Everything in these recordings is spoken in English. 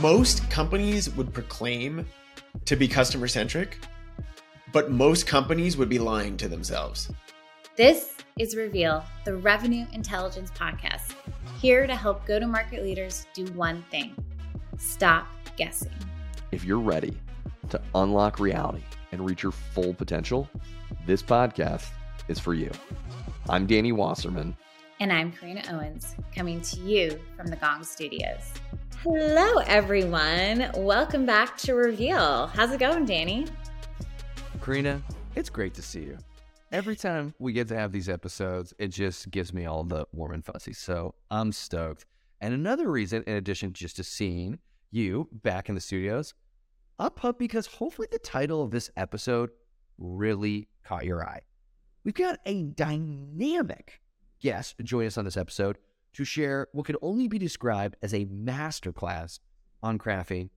most companies would proclaim to be customer centric, but most companies would be lying to themselves. This is Reveal, the Revenue Intelligence Podcast, here to help go to market leaders do one thing stop guessing. If you're ready to unlock reality and reach your full potential, this podcast is for you. I'm Danny Wasserman. And I'm Karina Owens, coming to you from the Gong Studios. Hello, everyone. Welcome back to Reveal. How's it going, Danny? Karina, it's great to see you. Every time we get to have these episodes, it just gives me all the warm and fuzzy. So I'm stoked. And another reason, in addition just to seeing you back in the studios, up up because hopefully the title of this episode really caught your eye. We've got a dynamic guest join us on this episode to share what could only be described as a masterclass on crafting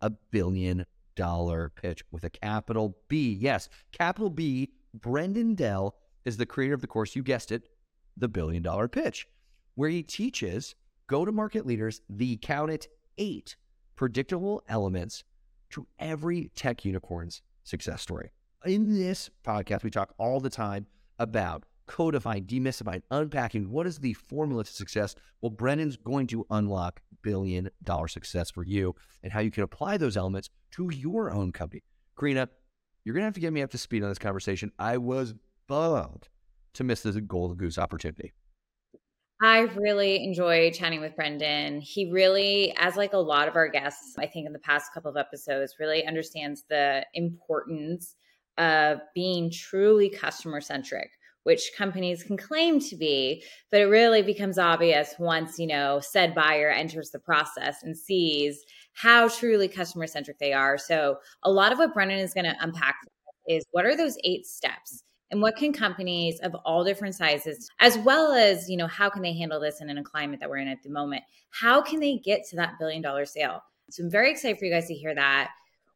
a billion dollar pitch with a capital B. Yes, capital B. Brendan Dell is the creator of the course, you guessed it, the billion dollar pitch, where he teaches go to market leaders the count it eight predictable elements to every tech unicorn's success story. In this podcast, we talk all the time about codifying, demystifying, unpacking what is the formula to success. Well, Brendan's going to unlock billion dollar success for you and how you can apply those elements to your own company. Karina, you're going to have to get me up to speed on this conversation. I was bummed to miss this golden goose opportunity. I really enjoy chatting with Brendan. He really, as like a lot of our guests, I think in the past couple of episodes, really understands the importance of being truly customer centric which companies can claim to be, but it really becomes obvious once, you know, said buyer enters the process and sees how truly customer centric they are. So, a lot of what Brendan is going to unpack is what are those eight steps? And what can companies of all different sizes, as well as, you know, how can they handle this in a climate that we're in at the moment? How can they get to that billion dollar sale? So I'm very excited for you guys to hear that.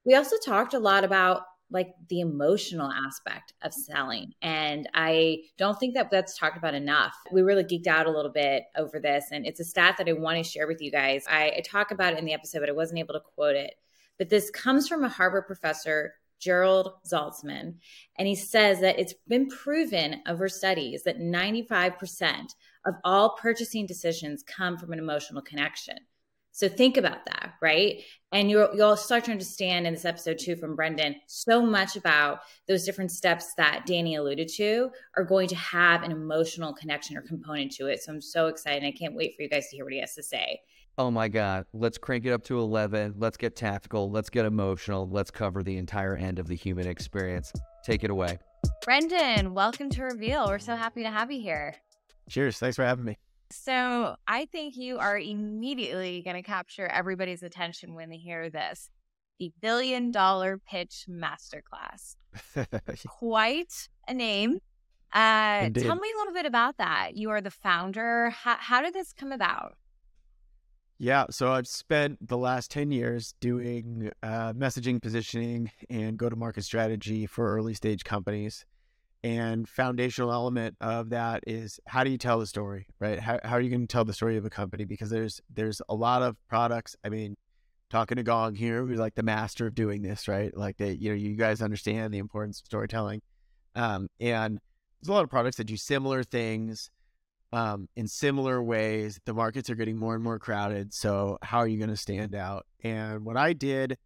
We also talked a lot about like the emotional aspect of selling. And I don't think that that's talked about enough. We really geeked out a little bit over this. And it's a stat that I want to share with you guys. I, I talk about it in the episode, but I wasn't able to quote it. But this comes from a Harvard professor, Gerald Zaltman. And he says that it's been proven over studies that 95% of all purchasing decisions come from an emotional connection. So think about that, right? And you'll you'll start to understand in this episode too from Brendan so much about those different steps that Danny alluded to are going to have an emotional connection or component to it. So I'm so excited. I can't wait for you guys to hear what he has to say. Oh my God. Let's crank it up to 11. Let's get tactical. Let's get emotional. Let's cover the entire end of the human experience. Take it away. Brendan, welcome to Reveal. We're so happy to have you here. Cheers. Thanks for having me. So I think you are immediately going to capture everybody's attention when they hear this the Billion Dollar Pitch Masterclass. Quite a name. Uh, tell me a little bit about that. You are the founder. How, how did this come about? Yeah, so I've spent the last 10 years doing uh, messaging, positioning, and go to market strategy for early stage companies and foundational element of that is how do you tell the story right? How, how are you going to tell the story of a company? Because there's there's a lot of products i mean talking to gong here who's like the master of doing this right? Like that you know you guys understand the importance of storytelling um, and there's a lot of products that do similar things um, in similar ways. The markets are getting more and more crowded so how are you going to stand out? And what i did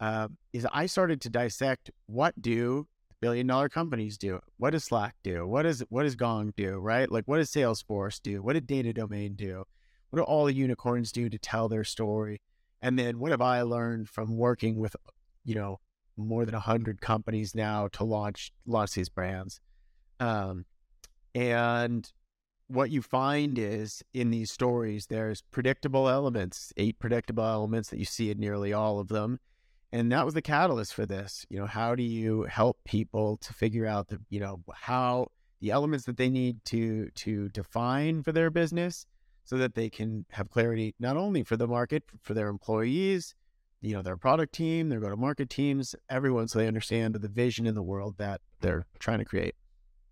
uh, is i started to dissect what do billion dollar companies do? What does Slack do? What does what does Gong do? Right? Like what does Salesforce do? What did Data Domain do? What do all the unicorns do to tell their story? And then what have I learned from working with, you know, more than hundred companies now to launch launch these brands? Um, and what you find is in these stories, there's predictable elements, eight predictable elements that you see in nearly all of them and that was the catalyst for this you know how do you help people to figure out the you know how the elements that they need to to define for their business so that they can have clarity not only for the market for their employees you know their product team their go to market teams everyone so they understand the vision in the world that they're trying to create.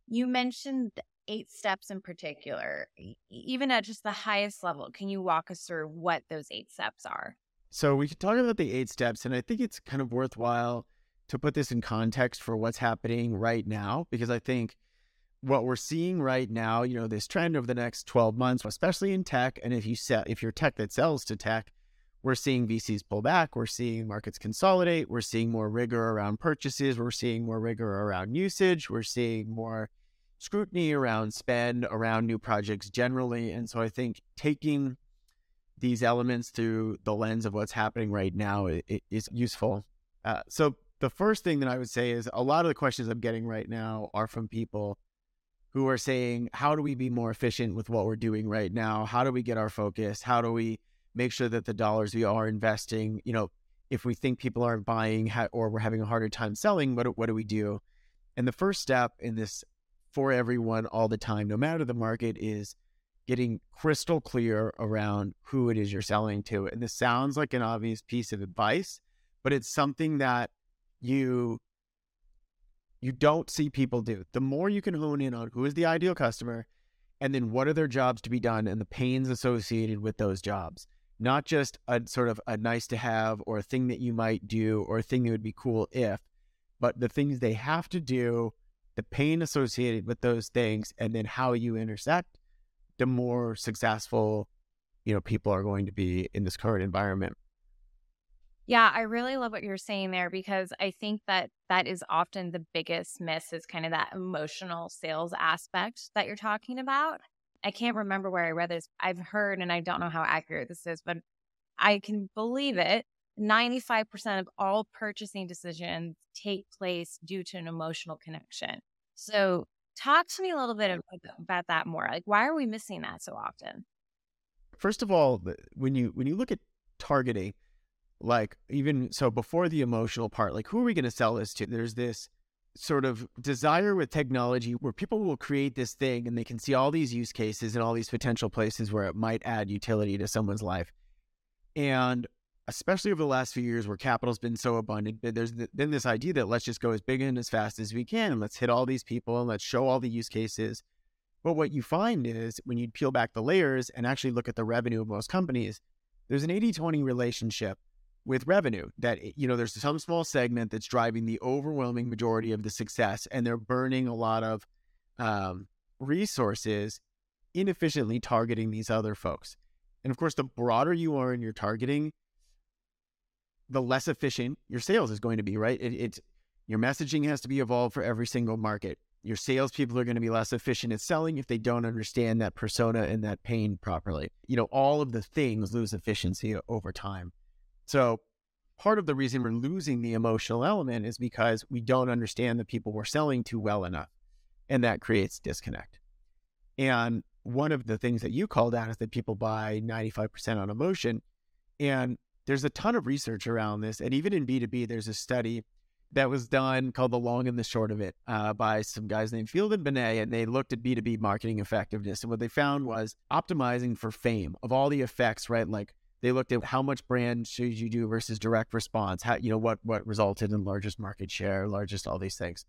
You mentioned eight steps in particular even at just the highest level can you walk us through what those eight steps are So we could talk about the eight steps, and I think it's kind of worthwhile to put this in context for what's happening right now, because I think what we're seeing right now, you know, this trend over the next 12 months, especially in tech, and if you sell, if you're tech that sells to tech, we're seeing VCs pull back, we're seeing markets consolidate, we're seeing more rigor around purchases, we're seeing more rigor around usage, we're seeing more scrutiny around spend, around new projects generally. And so I think taking these elements through the lens of what's happening right now is useful. Uh, so the first thing that I would say is a lot of the questions I'm getting right now are from people who are saying, how do we be more efficient with what we're doing right now? How do we get our focus? How do we make sure that the dollars we are investing, you know, if we think people aren't buying or we're having a harder time selling, what, what do we do? And the first step in this for everyone all the time, no matter the market, is getting crystal clear around who it is you're selling to. And this sounds like an obvious piece of advice, but it's something that you you don't see people do. The more you can hone in on who is the ideal customer and then what are their jobs to be done and the pains associated with those jobs. Not just a sort of a nice to have or a thing that you might do or a thing that would be cool if, but the things they have to do, the pain associated with those things, and then how you intersect the more successful, you know, people are going to be in this current environment. Yeah, I really love what you're saying there because I think that that is often the biggest miss is kind of that emotional sales aspect that you're talking about. I can't remember where I read this. I've heard, and I don't know how accurate this is, but I can believe it. 95% of all purchasing decisions take place due to an emotional connection. So Talk to me a little bit about that more. Like, why are we missing that so often? First of all, when you when you look at targeting, like even so before the emotional part, like who are we going to sell this to? There's this sort of desire with technology where people will create this thing and they can see all these use cases and all these potential places where it might add utility to someone's life. And especially over the last few years where capital's been so abundant, there's been this idea that let's just go as big and as fast as we can and let's hit all these people and let's show all the use cases. But what you find is when you peel back the layers and actually look at the revenue of most companies, there's an 80 20 relationship with revenue that, eh, you know, there's some small segment that's driving the overwhelming majority of the success and they're burning a lot of um, resources inefficiently targeting these other folks. And of course, the broader you are in your targeting, the less efficient your sales is going to be, right? It, it's your messaging has to be evolved for every single market. Your salespeople are going to be less efficient at selling if they don't understand that persona and that pain properly. You know, all of the things lose efficiency over time. So, part of the reason we're losing the emotional element is because we don't understand the people we're selling to well enough. And that creates disconnect. And one of the things that you called out is that people buy 95% on emotion. And there's a ton of research around this. And even in B2B, there's a study that was done called The Long and the Short of It uh, by some guys named Field and Binet. And they looked at B2B marketing effectiveness. And what they found was optimizing for fame of all the effects, right? Like they looked at how much brand should you do versus direct response, how, you know, what, what resulted in largest market share, largest, all these things.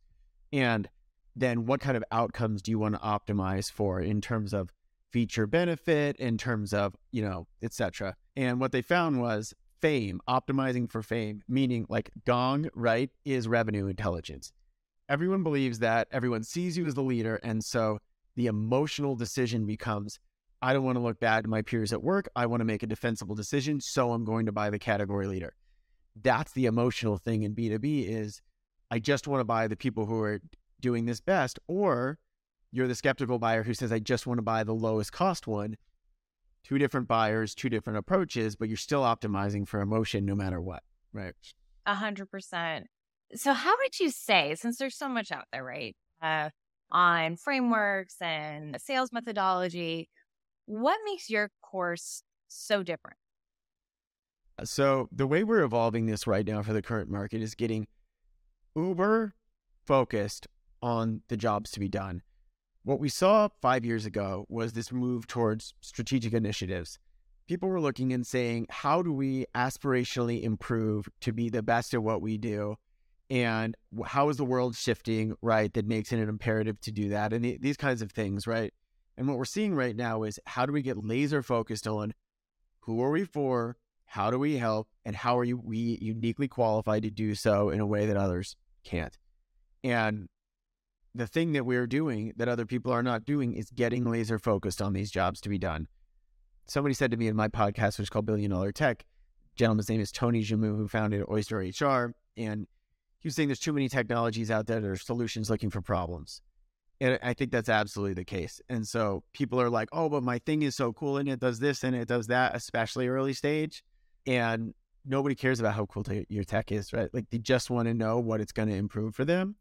And then what kind of outcomes do you want to optimize for in terms of feature benefit, in terms of, you know, et cetera. And what they found was fame, optimizing for fame, meaning like Gong, right, is revenue intelligence. Everyone believes that, everyone sees you as the leader. And so the emotional decision becomes I don't want to look bad to my peers at work. I want to make a defensible decision. So I'm going to buy the category leader. That's the emotional thing in B2B is I just want to buy the people who are doing this best. Or you're the skeptical buyer who says, I just want to buy the lowest cost one two different buyers, two different approaches, but you're still optimizing for emotion no matter what. Right. A hundred percent. So how would you say, since there's so much out there, right? Uh, on frameworks and sales methodology, what makes your course so different? So the way we're evolving this right now for the current market is getting uber focused on the jobs to be done what we saw five years ago was this move towards strategic initiatives. People were looking and saying, how do we aspirationally improve to be the best at what we do? And how is the world shifting, right? That makes it an imperative to do that. And these kinds of things, right? And what we're seeing right now is how do we get laser focused on who are we for? how do we help and how are you we uniquely qualified to do so in a way that others can't and the thing that we're doing that other people are not doing is getting laser focused on these jobs to be done somebody said to me in my podcast which is called billion dollar tech gentleman's name is Tony Jamous who founded oyster hr and he was saying there's too many technologies out there that are solutions looking for problems and I think that's absolutely the case. And so people are like, oh, but my thing is so cool and it does this and it does that, especially early stage. And nobody cares about how cool your tech is, right? Like they just want to know what it's going to improve for them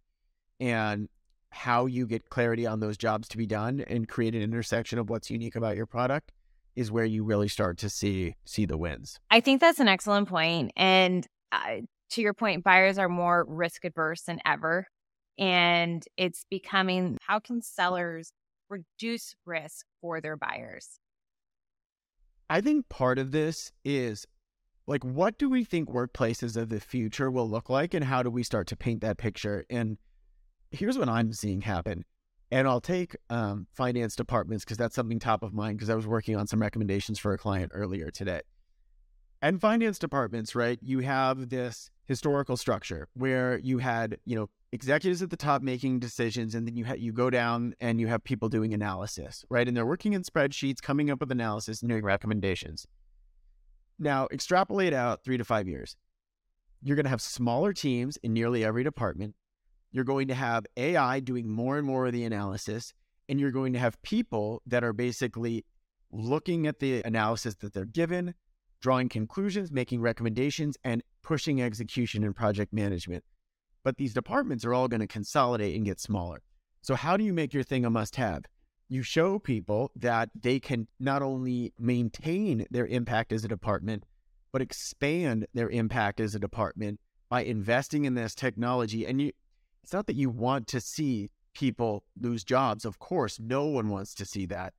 and how you get clarity on those jobs to be done and create an intersection of what's unique about your product is where you really start to see see the wins. I think that's an excellent. And uh, to your point, buyers are more risk adverse than ever and it's becoming how can sellers reduce risk for their buyers? I think part of this is like, what do we think workplaces of the future will look like, and how do we start to paint that picture? And here's what I'm seeing happen. And I'll take um, finance departments because that's something top of mind because I was working on some recommendations for a client earlier today. And finance departments, right? You have this historical structure where you had, you know, executives at the top making decisions and then you ha- you go down and you have people doing analysis right and they're working in spreadsheets coming up with analysis and doing recommendations now extrapolate out 3 to 5 years you're going to have smaller teams in nearly every department you're going to have AI doing more and more of the analysis and you're going to have people that are basically looking at the analysis that they're given drawing conclusions making recommendations and pushing execution and project management but these departments are all going to consolidate and get smaller. So, how do you make your thing a must have? You show people that they can not only maintain their impact as a department, but expand their impact as a department by investing in this technology. And you, it's not that you want to see people lose jobs. Of course, no one wants to see that.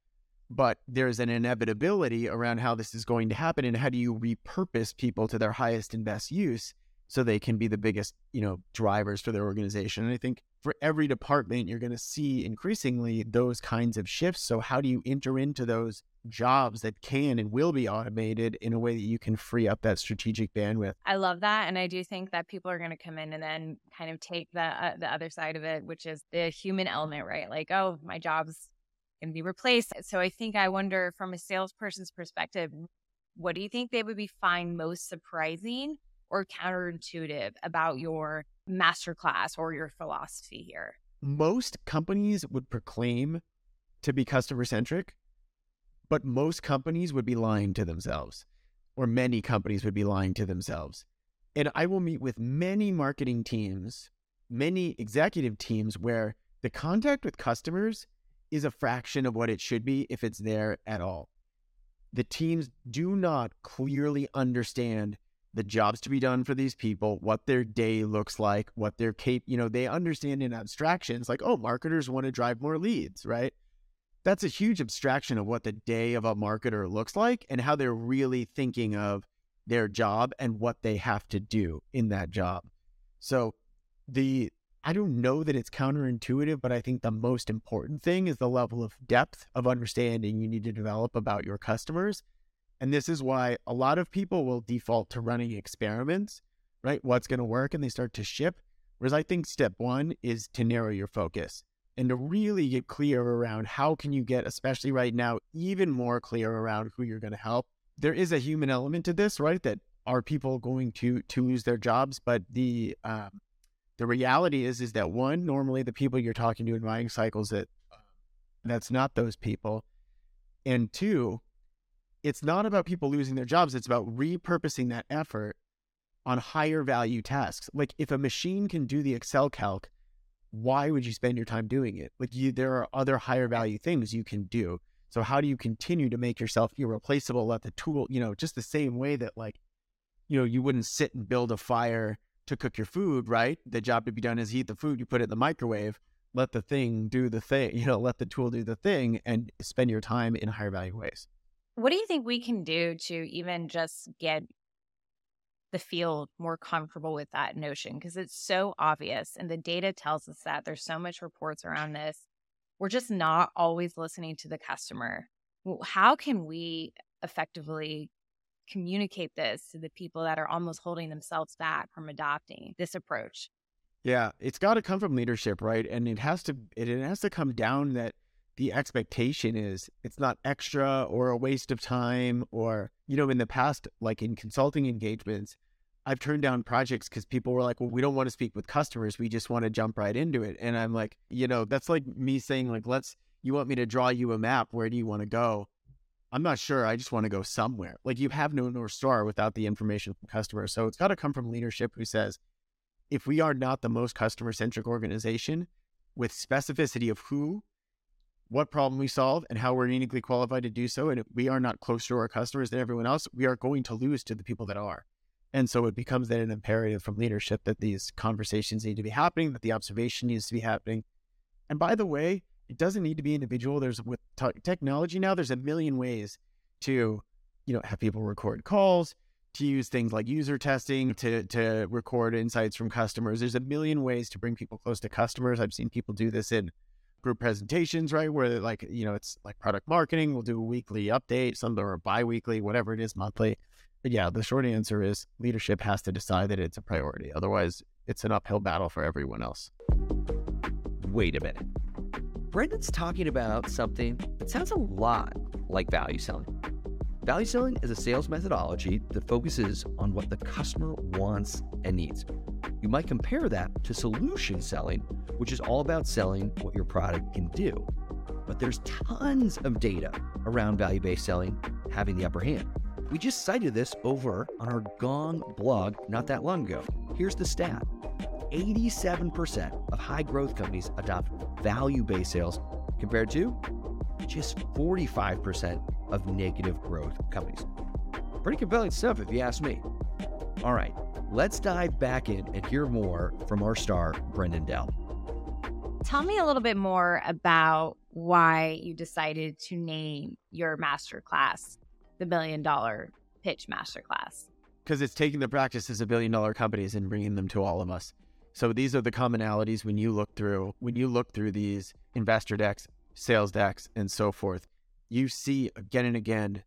But there's an inevitability around how this is going to happen. And how do you repurpose people to their highest and best use? so they can be the biggest, you know, drivers for their organization. And I think for every department, you're going to see increasingly those kinds of shifts. So how do you enter into those jobs that can and will be automated in a way that you can free up that strategic bandwidth? I love that, and I do think that people are going to come in and then kind of take the uh, the other side of it, which is the human element, right? Like, oh, my job's going to be replaced. So I think I wonder from a salesperson's perspective, what do you think they would be find most surprising or counterintuitive about your masterclass or your philosophy here? Most companies would proclaim to be customer centric, but most companies would be lying to themselves, or many companies would be lying to themselves. And I will meet with many marketing teams, many executive teams where the contact with customers is a fraction of what it should be if it's there at all. The teams do not clearly understand the jobs to be done for these people, what their day looks like, what their cape, you know, they understand in abstractions like, oh, marketers want to drive more leads, right? That's a huge abstraction of what the day of a marketer looks like and how they're really thinking of their job and what they have to do in that job. So the I don't know that it's counterintuitive, but I think the most important thing is the level of depth of understanding you need to develop about your customers and this is why a lot of people will default to running experiments, right? What's going to work and they start to ship. Whereas I think step one is to narrow your focus and to really get clear around how can you get, especially right now, even more clear around who you're going to help. There is a human element to this, right? That are people going to to lose their jobs? But the um, the reality is is that one, normally the people you're talking to in buying cycles that that's not those people, and two, it's not about people losing their jobs. It's about repurposing that effort on higher value tasks. Like if a machine can do the Excel calc, why would you spend your time doing it? Like you, there are other higher value things you can do. So how do you continue to make yourself irreplaceable? Let the tool, you know, just the same way that like, you know, you wouldn't sit and build a fire to cook your food, right? The job to be done is heat the food, you put it in the microwave, let the thing do the thing, you know, let the tool do the thing and spend your time in higher value ways. What do you think we can do to even just get the field more comfortable with that notion? Because it's so obvious and the data tells us that there's so much reports around this. We're just not always listening to the customer. How can we effectively communicate this to the people that are almost holding themselves back from adopting this approach? Yeah, it's got to come from leadership, right? And it has to it, it has to come down that the expectation is it's not extra or a waste of time or you know in the past like in consulting engagements I've turned down projects because people were like, well, we don't want to speak with customers. We just want to jump right into it. And I'm like, you know, that's like me saying, like, let's, you want me to draw you a map. Where do you want to go? I'm not sure. I just want to go somewhere. Like, you have no North Star without the information from customers. So it's got to come from leadership who says, if we are not the most customer centric organization with specificity of who, what problem we solve, and how we're uniquely qualified to do so, and if we are not closer to our customers than everyone else, we are going to lose to the people that are. And so it becomes then an imperative from leadership that these conversations need to be happening, that the observation needs to be happening. And by the way, it doesn't need to be individual. There's with t- technology now, there's a million ways to, you know, have people record calls, to use things like user testing, to to record insights from customers. There's a million ways to bring people close to customers. I've seen people do this in group presentations, right? Where like, you know, it's like product marketing, we'll do a weekly update, some are bi-weekly, whatever it is, monthly. But yeah, the short answer is leadership has to decide that it's a priority. Otherwise, it's an uphill battle for everyone else. Wait a minute. Brendan's talking about something that sounds a lot like value selling. Value selling is a sales methodology that focuses on what the customer wants and needs. You might compare that to solution selling, which is all about selling what your product can do. But there's tons of data around value based selling having the upper hand. We just cited this over on our Gong blog not that long ago. Here's the stat 87% of high growth companies adopt value based sales compared to just 45% of negative growth companies. Pretty compelling stuff, if you ask me. All right, let's dive back in and hear more from our star, Brendan Dell. Tell me a little bit more about why you decided to name your masterclass the billion dollar pitch masterclass? Because it's taking the practices of billion dollar companies and bringing them to all of us. So these are the commonalities when you look through when you look through these investor decks, sales decks, and so forth. You see again and again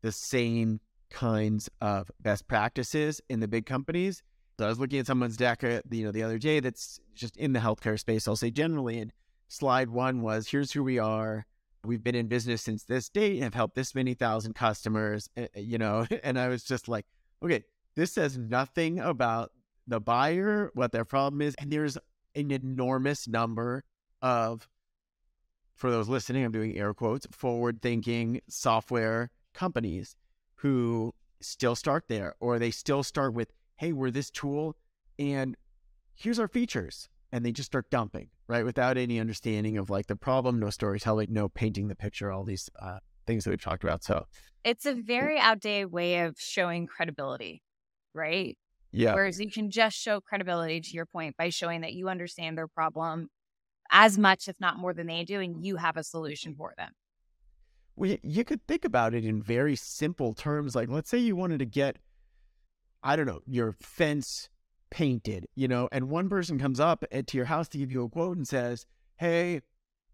the same kinds of best practices in the big companies. So I was looking at someone's deck, uh, you know, the other day that's just in the healthcare space. I'll say generally, and slide one was here's who we are we've been in business since this date and have helped this many thousand customers, eh, eh, you know, and I was just like, okay, this says nothing about the buyer, what their problem is. And there's an enormous number of, for those listening, I'm doing air quotes, forward thinking software companies who still start there, or they still start with, hey, we're this tool and here's our features and they just start dumping, right? Without any understanding of like the problem, no storytelling, no painting the picture, all these uh, things that we've talked about. So it's a very outdated way of showing credibility, right? Yeah. Whereas you can just show credibility to your point by showing that you understand their problem as much, if not more than they do, and you have a solution for them. Well, you could think about it in very simple terms. Like, let's say you wanted to get, I don't know, your fence painted, you know, and one person comes up to your house to give you a quote and says, Hey,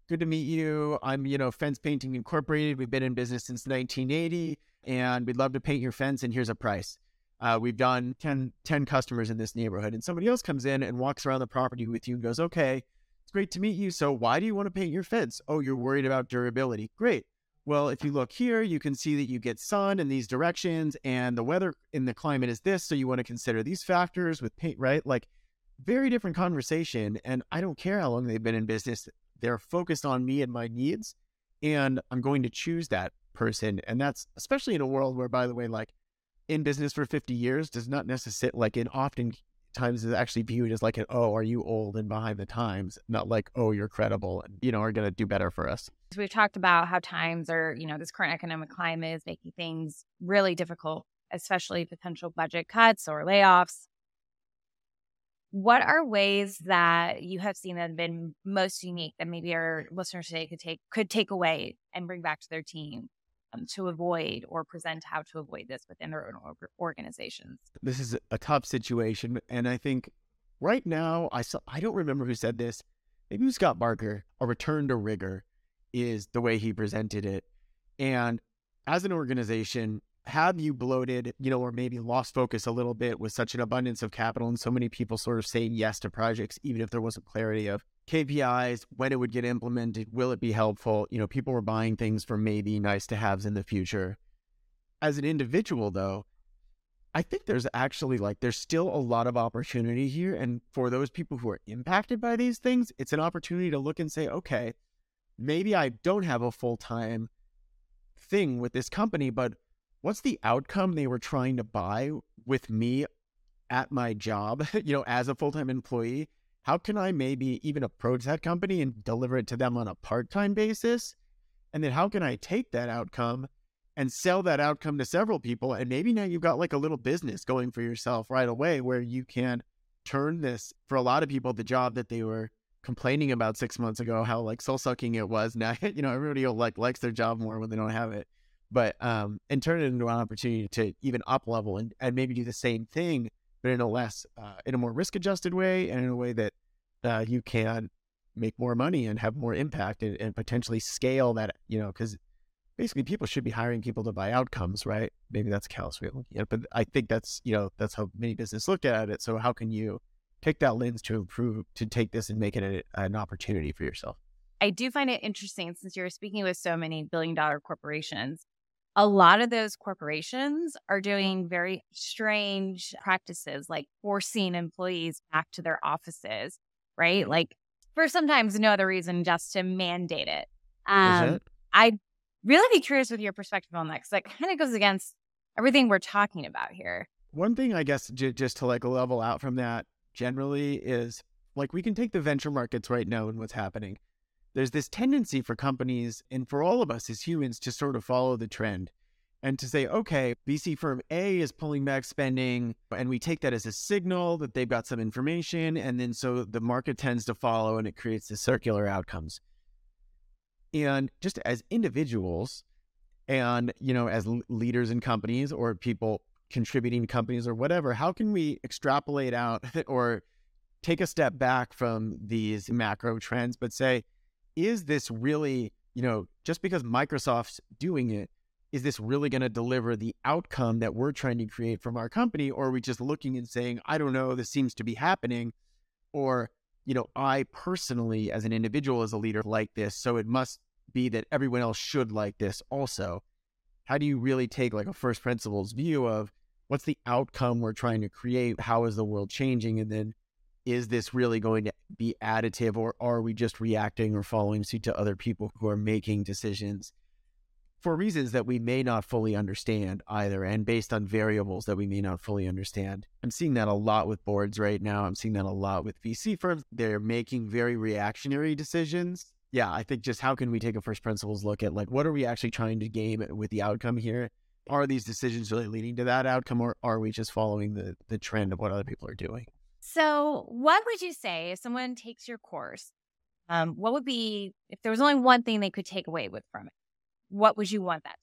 good to meet you. I'm, you know, Fence Painting Incorporated. We've been in business since 1980 and we'd love to paint your fence and here's a price. Uh, we've done 10, 10 customers in this neighborhood. And somebody else comes in and walks around the property with you and goes, Okay, great to meet you. So why do you want to paint your fence? Oh, you're worried about durability. Great. Well, if you look here, you can see that you get sun in these directions and the weather in the climate is this. So you want to consider these factors with paint, right? Like very different conversation. And I don't care how long they've been in business. They're focused on me and my needs. And I'm going to choose that person. And that's especially in a world where, by the way, like in business for 50 years does not necessarily like in often times is actually viewed as like an oh are you old and behind the times? Not like oh you're credible and you know are going to do better for us. So we've talked about how times are you know this current economic climate is making things really difficult especially potential budget cuts or layoffs. What are ways that you have seen that have been most unique that maybe our listeners today could take could take away and bring back to their team um, to avoid or present how to avoid this within their own organizations. This is a tough situation, and I think right now I saw I don't remember who said this. Maybe it was Scott Barker. A return to rigor is the way he presented it, and as an organization, have you bloated, you know, or maybe lost focus a little bit with such an abundance of capital and so many people sort of saying yes to projects, even if there wasn't clarity of KPIs, when it would get implemented, will it be helpful? You know, people were buying things for maybe nice to haves in the future. As an individual, though, I think there's actually like, there's still a lot of opportunity here. And for those people who are impacted by these things, it's an opportunity to look and say, okay, maybe I don't have a full time thing with this company, but what's the outcome they were trying to buy with me at my job, you know, as a full time employee? How can I maybe even approach that company and deliver it to them on a part time basis? And then how can I take that outcome and sell that outcome to several people? And maybe now you've got like a little business going for yourself right away where you can turn this for a lot of people, the job that they were complaining about six months ago, how like soul sucking it was. Now, you know, everybody like likes their job more when they don't have it. But um and turn it into an opportunity to even up level and, and maybe do the same thing, but in a less uh, in a more risk adjusted way and in a way that uh, you can make more money and have more impact and, and potentially scale that, you know, because basically people should be hiring people to buy outcomes, right? Maybe that's callous way of looking at it, but I think that's, you know, that's how many businesses look at it. So how can you take that lens to improve, to take this and make it a, an opportunity for yourself? I do find it interesting since you're speaking with so many billion dollar corporations. A lot of those corporations are doing very strange practices like forcing employees back to their offices, right? Like for sometimes no other reason, just to mandate it. Um, I'd really be curious with your perspective on that because that kind of goes against everything we're talking about here. One thing, I guess, j- just to like level out from that generally is like we can take the venture markets right now and what's happening. There's this tendency for companies and for all of us as humans to sort of follow the trend and to say, okay, VC firm A is pulling back spending, and we take that as a signal that they've got some information. And then so the market tends to follow and it creates the circular outcomes. And just as individuals and, you know, as leaders in companies or people contributing to companies or whatever, how can we extrapolate out or take a step back from these macro trends, but say, is this really, you know, just because Microsoft's doing it, is this really going to deliver the outcome that we're trying to create from our company? Or are we just looking and saying, I don't know, this seems to be happening? Or, you know, I personally, as an individual, as a leader, like this. So it must be that everyone else should like this also. How do you really take like a first principles view of what's the outcome we're trying to create? How is the world changing? And then is this really going to be additive or are we just reacting or following suit to other people who are making decisions? for reasons that we may not fully understand either, and based on variables that we may not fully understand. I'm seeing that a lot with boards right now. I'm seeing that a lot with VC firms. They're making very reactionary decisions. Yeah, I think just how can we take a first principles look at like what are we actually trying to gain with the outcome here? Are these decisions really leading to that outcome, or are we just following the the trend of what other people are doing? So, what would you say if someone takes your course? Um, what would be if there was only one thing they could take away with from it? what would you want that?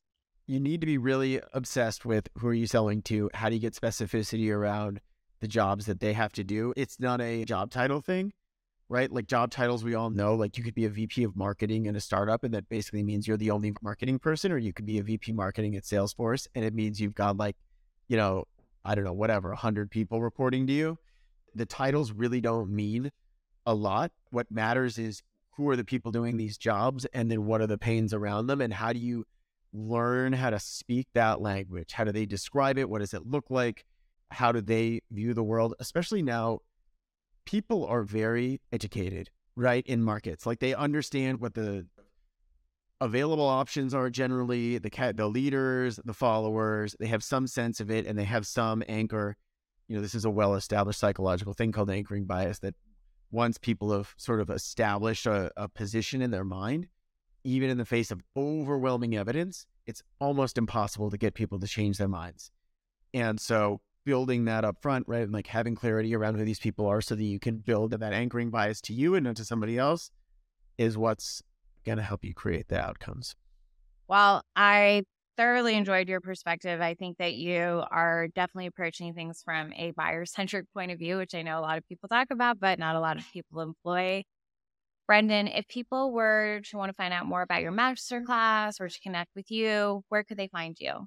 You need to be really obsessed with who are you selling to? How do you get specificity around the jobs that they have to do? It's not a job title thing, right? Like job titles, we all know, like you could be a VP of marketing in a startup, and that basically means you're the only marketing person, or you could be a VP marketing at Salesforce, and it means you've got like, you know, I don't know, whatever, 100 people reporting to you. The titles really don't mean a lot. What matters is who are the people doing these jobs and then what are the pains around them and how do you learn how to speak that language? How do they describe it? What does it look like? How do they view the world? Especially now people are very educated right in markets. Like they understand what the available options are generally the cat the leaders the followers. They have some sense of it and they have some anchor you know this is a well established psychological thing called anchoring bias that once people have sort of established a, a position in their mind, even in the face of overwhelming evidence, it's almost impossible to get people to change their minds. And so building that up front, right? And like having clarity around who these people are so that you can build that anchoring bias to you and not to somebody else is what's going to help you create the outcomes. Well, I thoroughly enjoyed your perspective. I think that you are definitely approaching things from a buyer centric point of view, which I know a lot of people talk about, but not a lot of people employ. Brendan, if people were to want to find out more about your masterclass or to connect with you, where could they find you?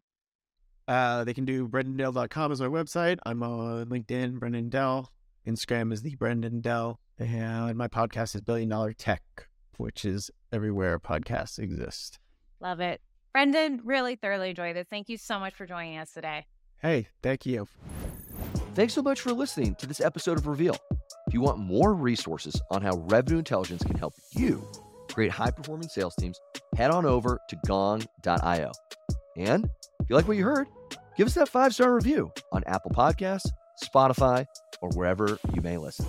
Uh, they can do brendandell.com as my website. I'm on LinkedIn, Brendan Dell. Instagram is the Brendan Dell. And my podcast is Billion Dollar Tech, which is everywhere podcasts exist. Love it. Brendan, really thoroughly enjoyed it. Thank you so much for joining us today. Hey, thank you. Thanks so much for listening to this episode of Reveal. If you want more resources on how revenue intelligence can help you create high performing sales teams, head on over to gong.io. And if you like what you heard, give us that five star review on Apple Podcasts, Spotify, or wherever you may listen.